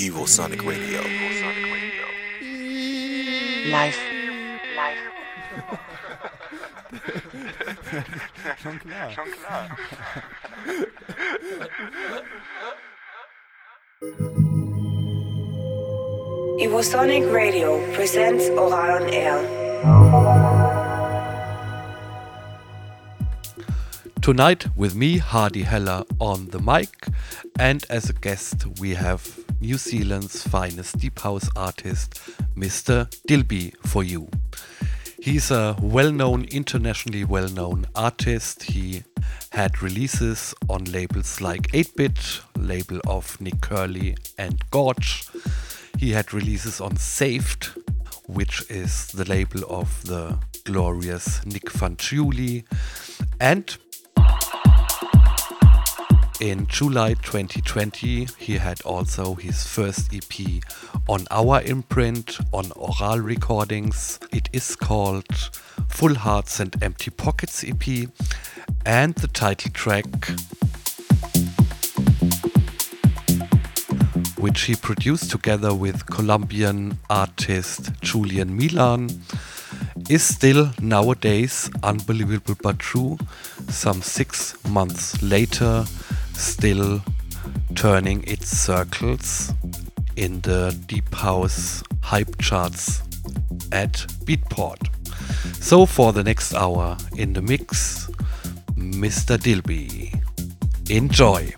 Evosonic Radio. Live. Live. Schon klar. Schon klar. Evosonic Radio presents Ohral on Air. Tonight with me, Hardy Heller, on the mic, and as a guest we have New Zealand's finest deep house artist, Mr. Dilby, for you. He's a well known, internationally well known artist. He had releases on labels like 8 Bit, label of Nick Curly and Gorge. He had releases on Saved, which is the label of the glorious Nic Fanciulli. And in July 2020, he had also his first EP on our imprint on Ohral Recordings. It is called Full Hearts and Empty Pockets EP, and the title track, which he produced together with Colombian artist Julian Milan, is still nowadays unbelievable but true. Some six months later, still turning its circles in the deep house hype charts at Beatport. So for the next hour in the mix, Mr. Dilby. Enjoy.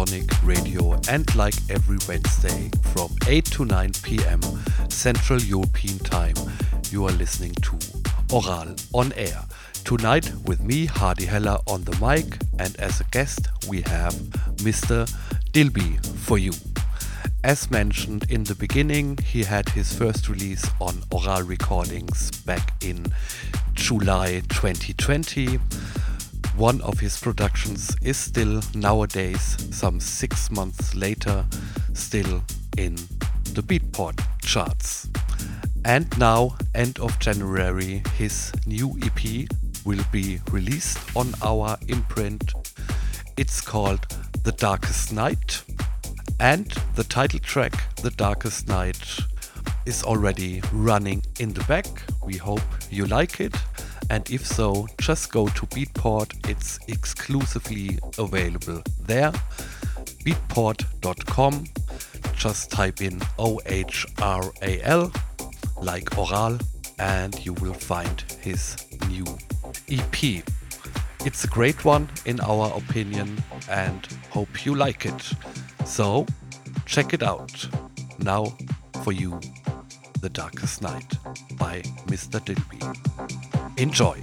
Evosonic Radio and like every Wednesday from 8 to 9 pm Central European Time, you are listening to Ohral on Air. Tonight with me, Hardy Heller on the mic, and as a guest we have Mr. Dilby for you. As mentioned in the beginning, he had his first release on Ohral Recordings back in July 2020. One of his productions is still nowadays, some six months later, still in the Beatport charts. And now, end of January, his new EP will be released on our imprint. It's called The Darkest Night and the title track, The Darkest Night, is already running in the back. We hope you like it. And if so, just go to Beatport. It's exclusively available there. Beatport.com. Just type in O H R A L, like oral, and you will find his new EP. It's a great one, in our opinion, and hope you like it. So, check it out. Now, for you, The Darkest Night by Mr. Dilby. Enjoy!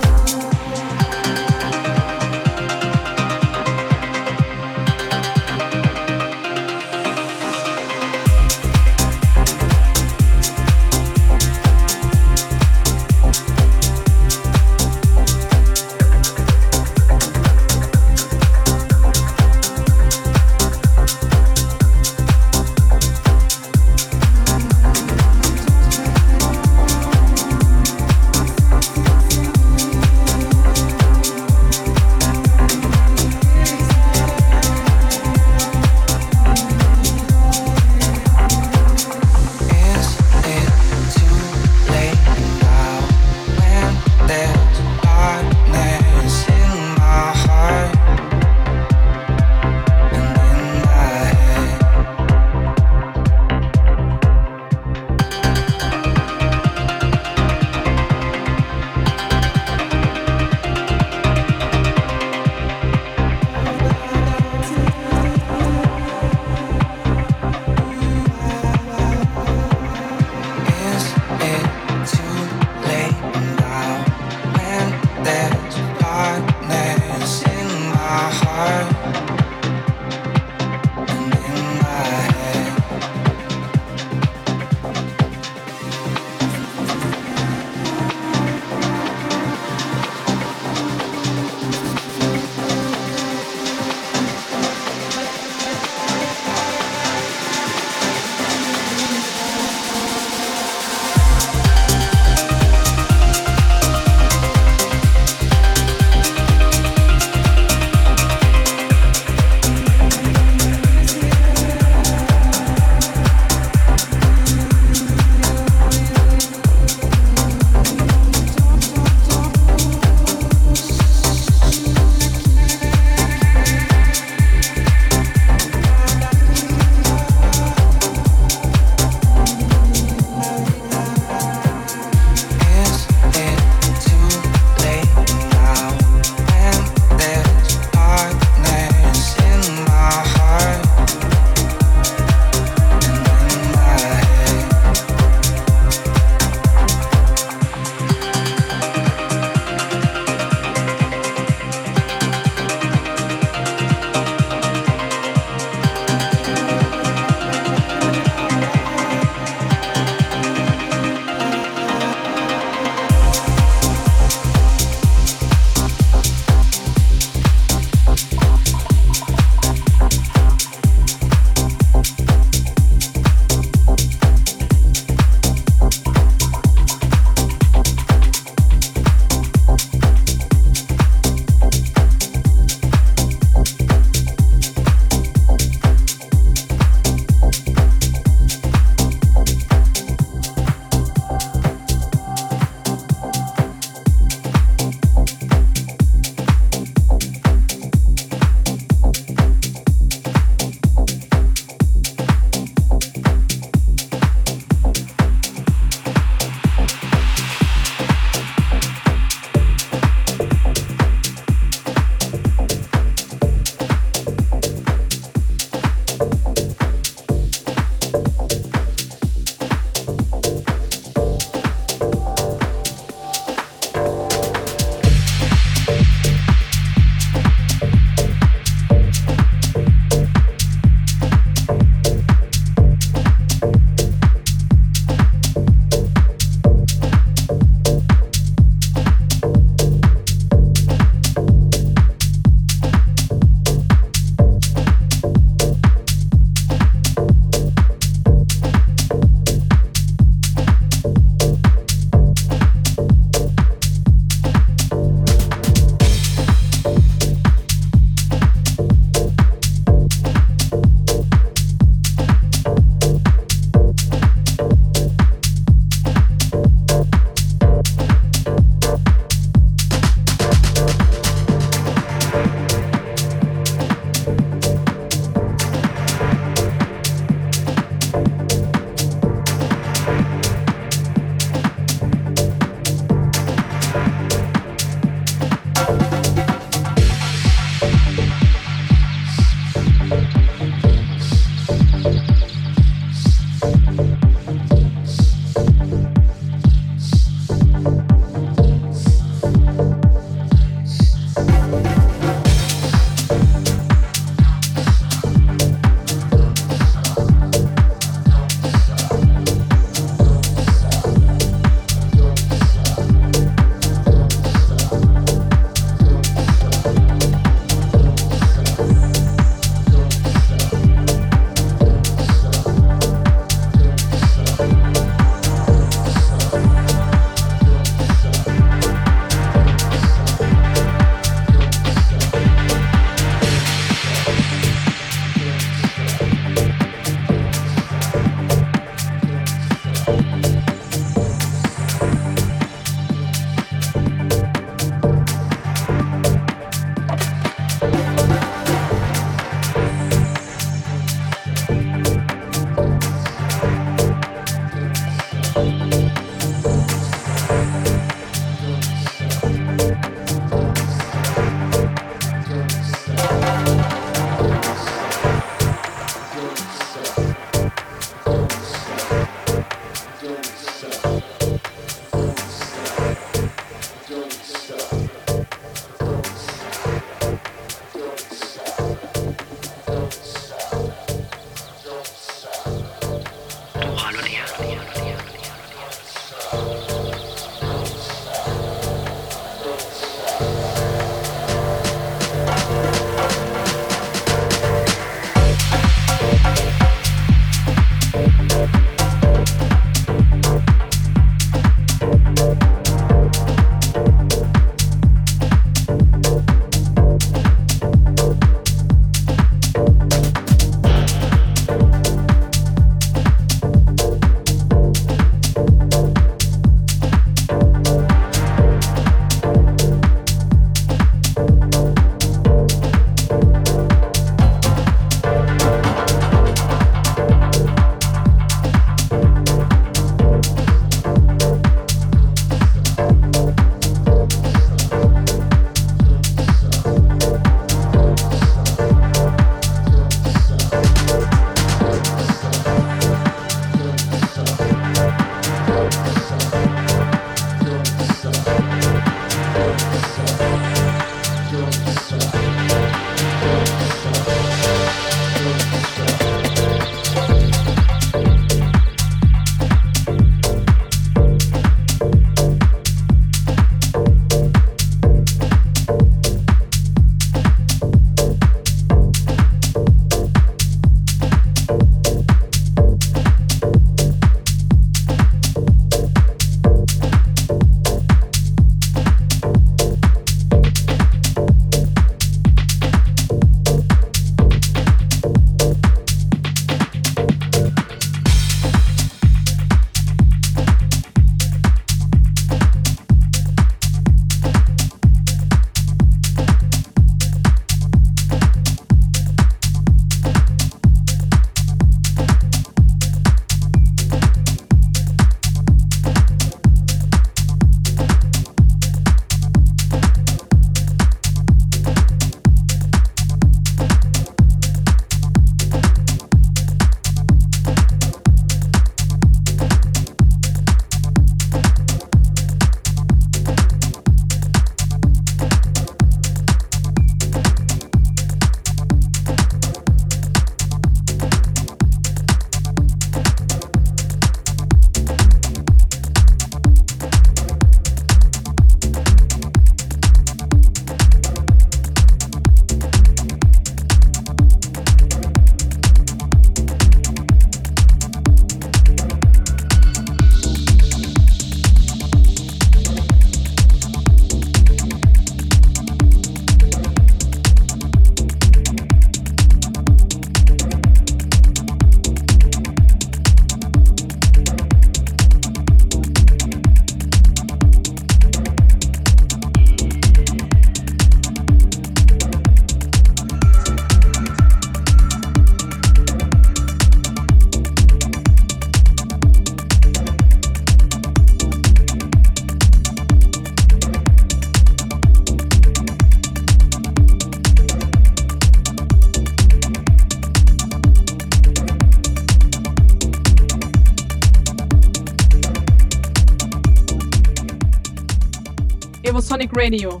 Evosonic Radio,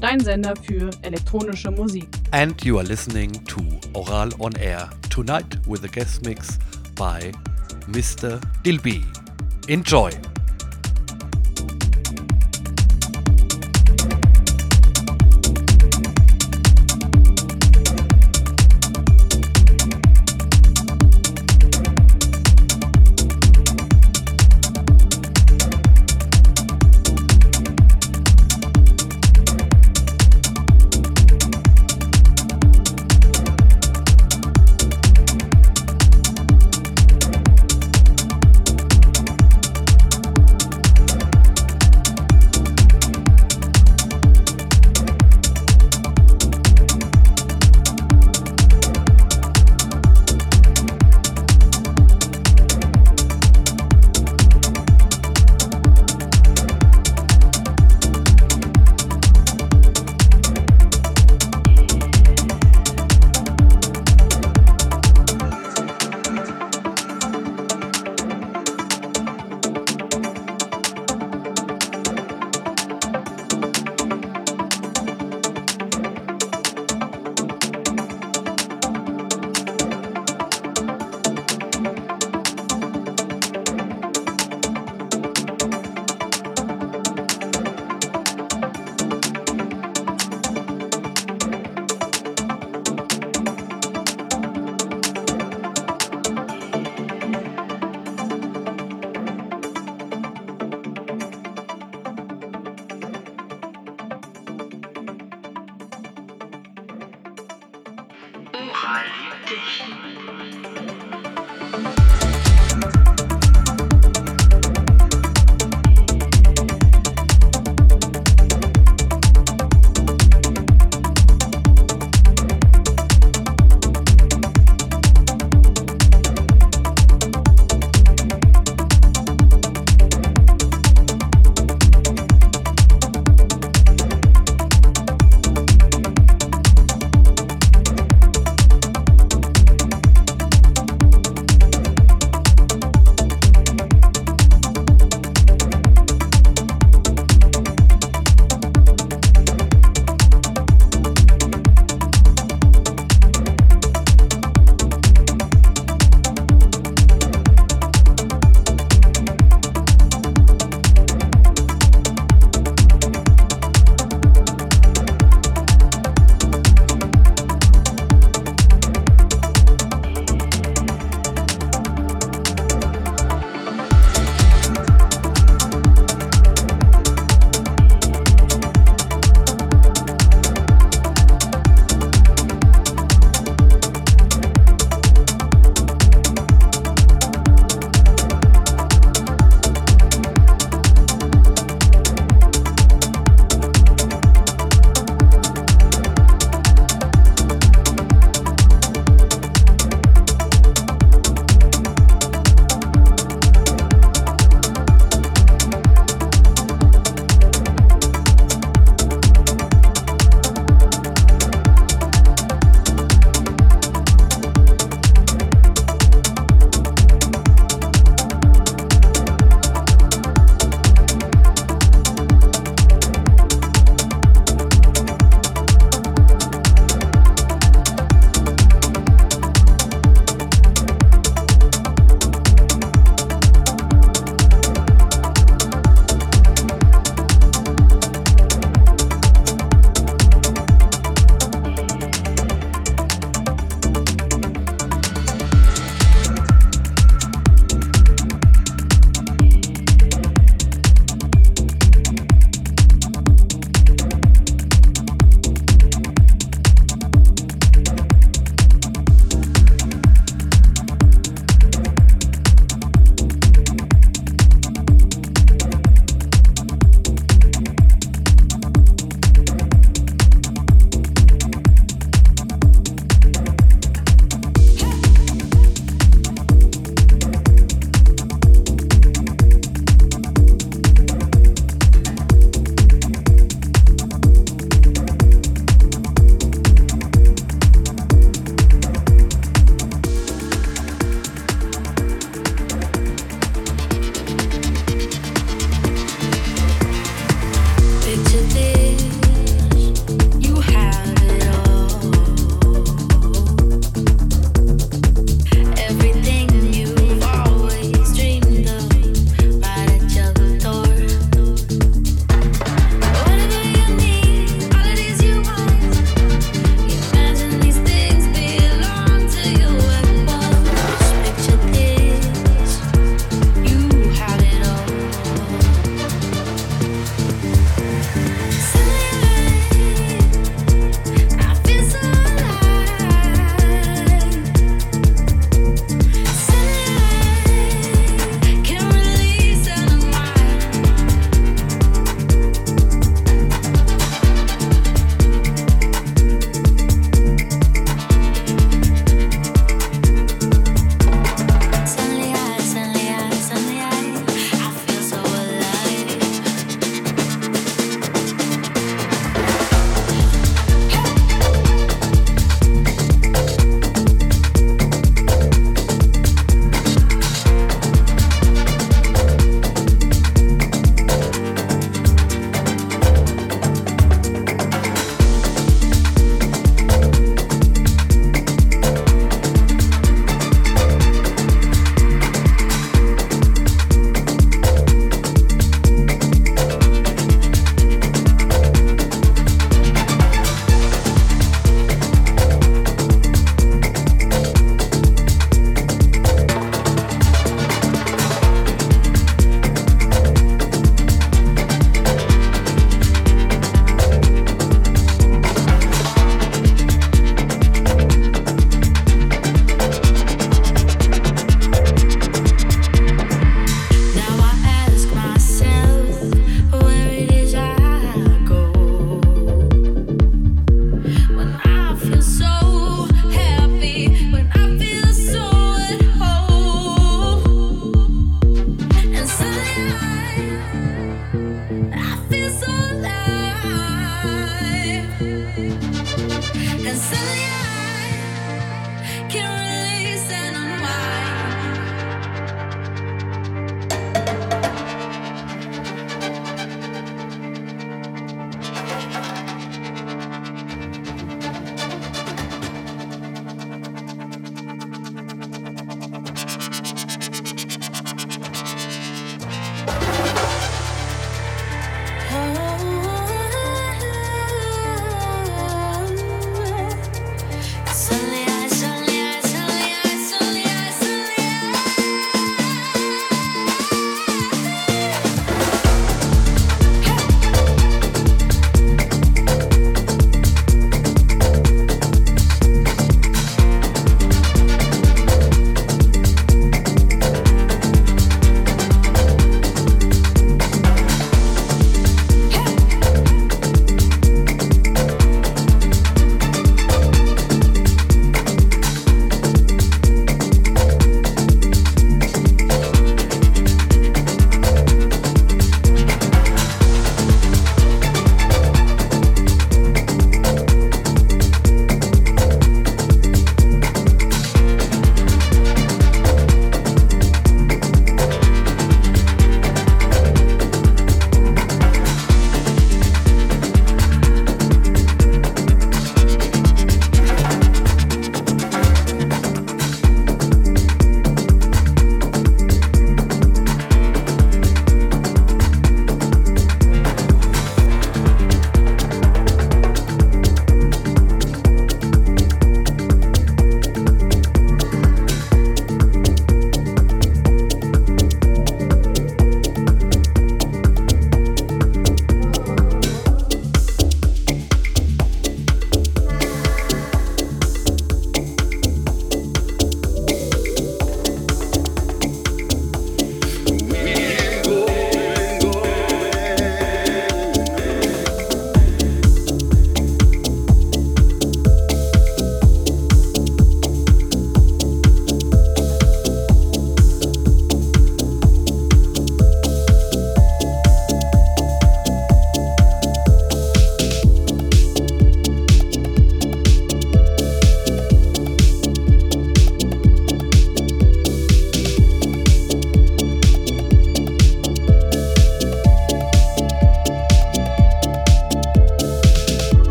dein Sender für elektronische Musik. And you are listening to Oral on Air tonight with a guest mix by Mr. Dilby. Enjoy!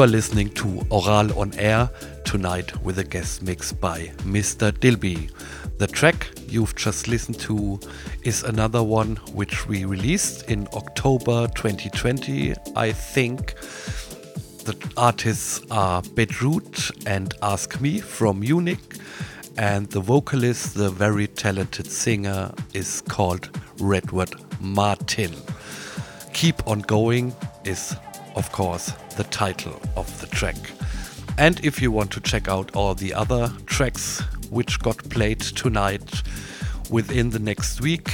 You are listening to Ohral on Air tonight with a guest mix by Mr. Dilby. The track you've just listened to is another one which we released in October 2020, I think. The artists are Bedroot and Ask Me from Munich, and the vocalist, the very talented singer, is called Redwood Martin. Keep on Going is, of course, the title of the track. And if you want to check out all the other tracks which got played tonight within the next week,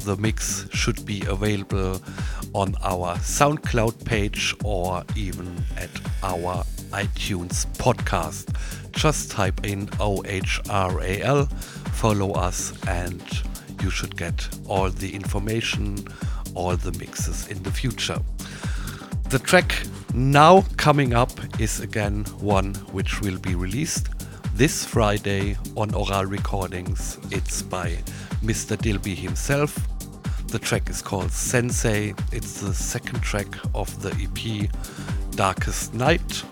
the mix should be available on our SoundCloud page or even at our iTunes podcast. Just type in OHRAL, follow us, and you should get all the information, all the mixes in the future. The track now coming up is again one which will be released this Friday on Ohral Recordings. It's by Mr. Dilby himself. The track is called Sensei. It's the second track of the EP Darkest Night.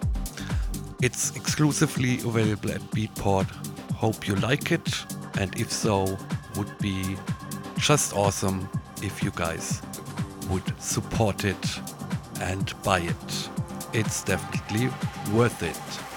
It's exclusively available at Beatport. Hope you like it, and if so, would be just awesome if you guys would support it and buy it. It's definitely worth it.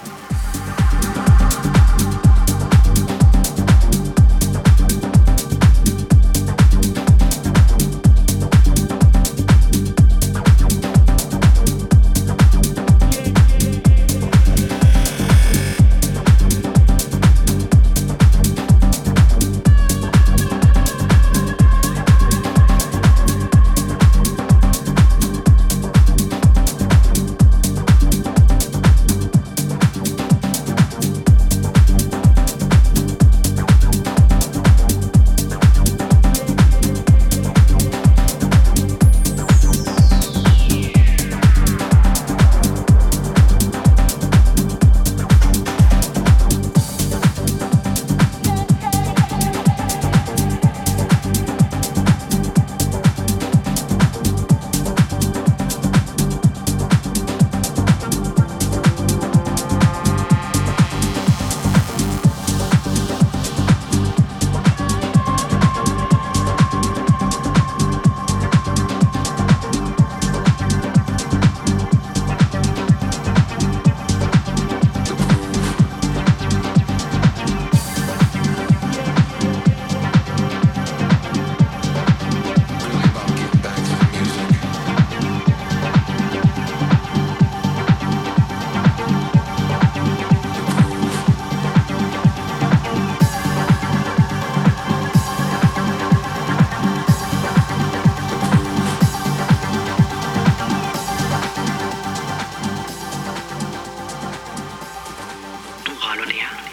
玛利亚。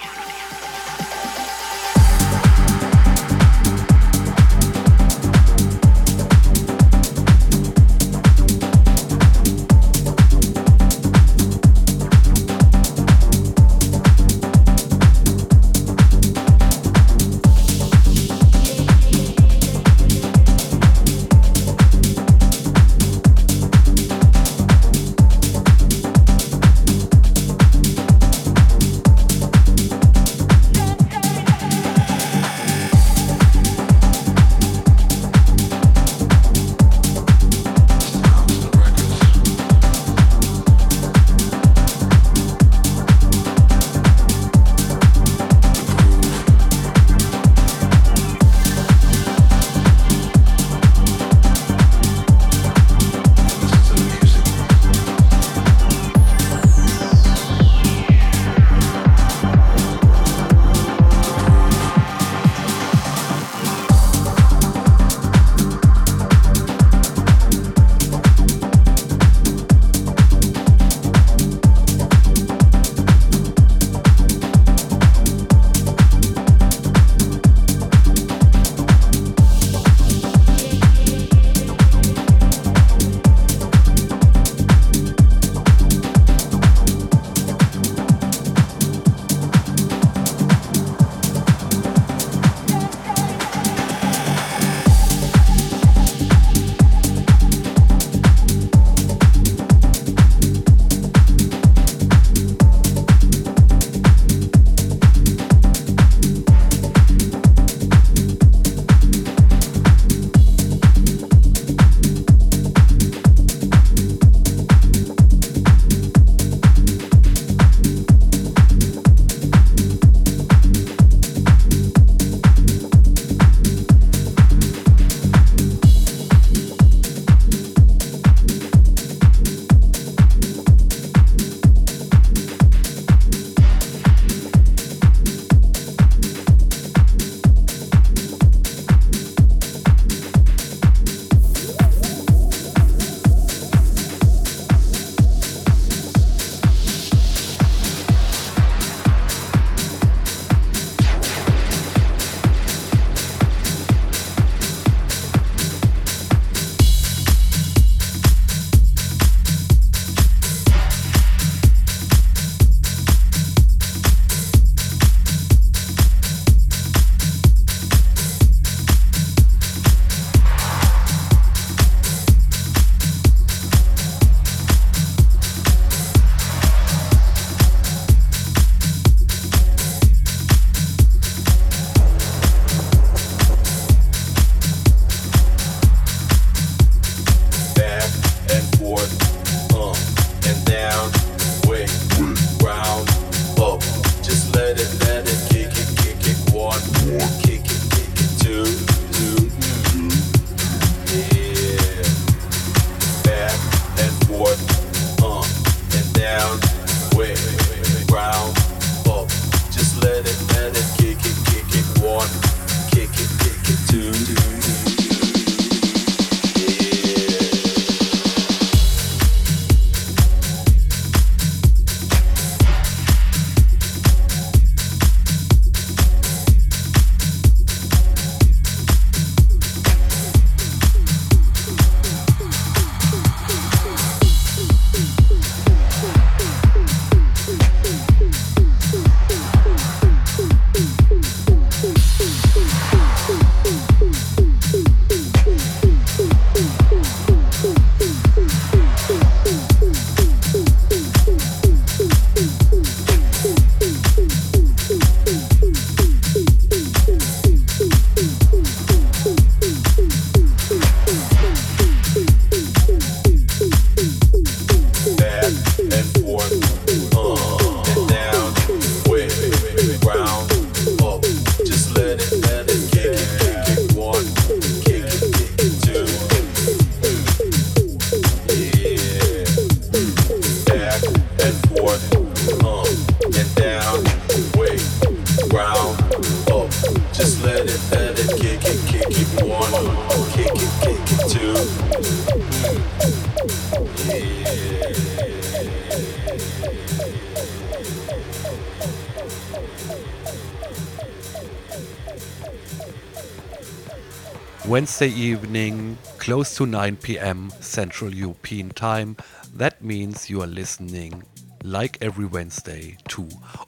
Wednesday evening, close to 9 pm Central European Time. That means you are listening, like every Wednesday, to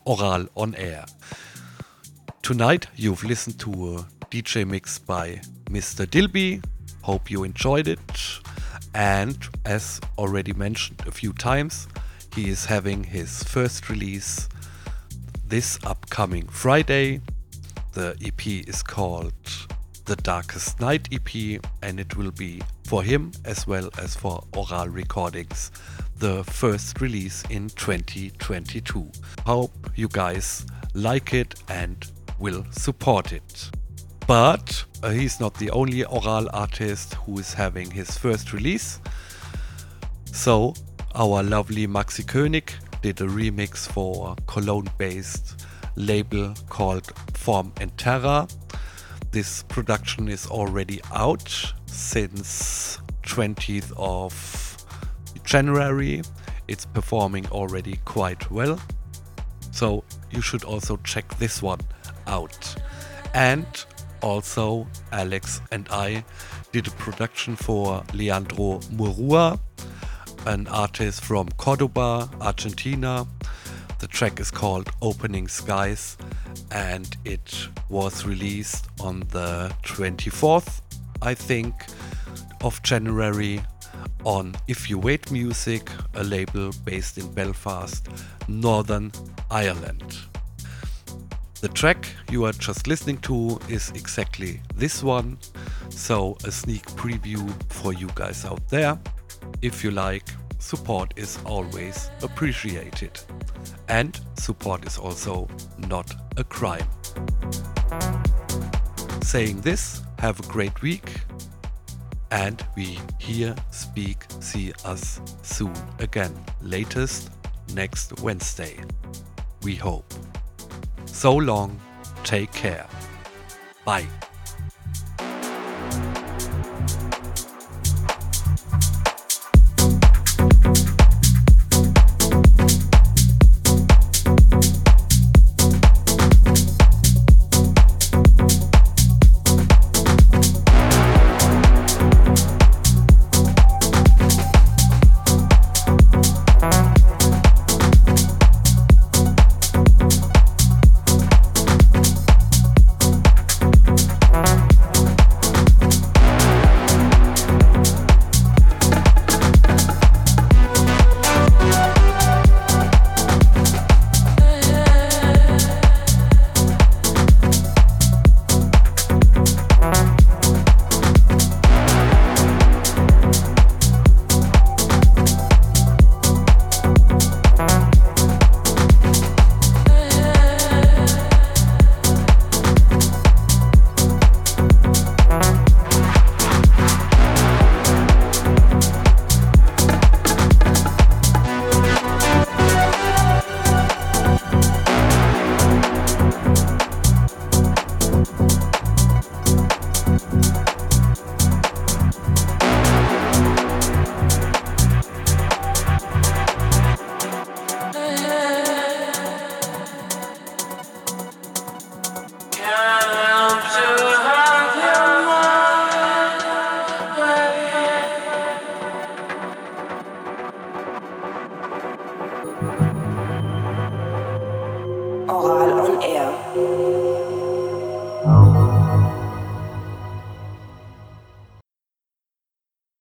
Ohral on Air. Tonight, you've listened to a DJ mix by Mr. Dilby. Hope you enjoyed it. And as already mentioned a few times, he is having his first release this upcoming Friday. The EP is called The Darkest Night EP, and it will be for him as well as for Ohral Recordings the first release in 2022. Hope you guys like it and will support it. But uh, he's not the only Ohral artist who is having his first release. So, our lovely Maxie König did a remix for Cologne based label called Form and Terra. This production is already out since 20th of January. It's performing already quite well. So you should also check this one out. And also, Alex and I did a production for Leandro Murua, an artist from Cordoba, Argentina. The track is called Opening Skies and it was released on the 24th, I think, of January on If You Wait Music, a label based in Belfast, Northern Ireland. The track you are just listening to is exactly this one, so a sneak preview for you guys out there. If you like, support is always appreciated. And support is also not a crime. Saying this, have a great week, and we hear, speak, see us soon again. Latest next Wednesday. We hope. So long, take care. Bye.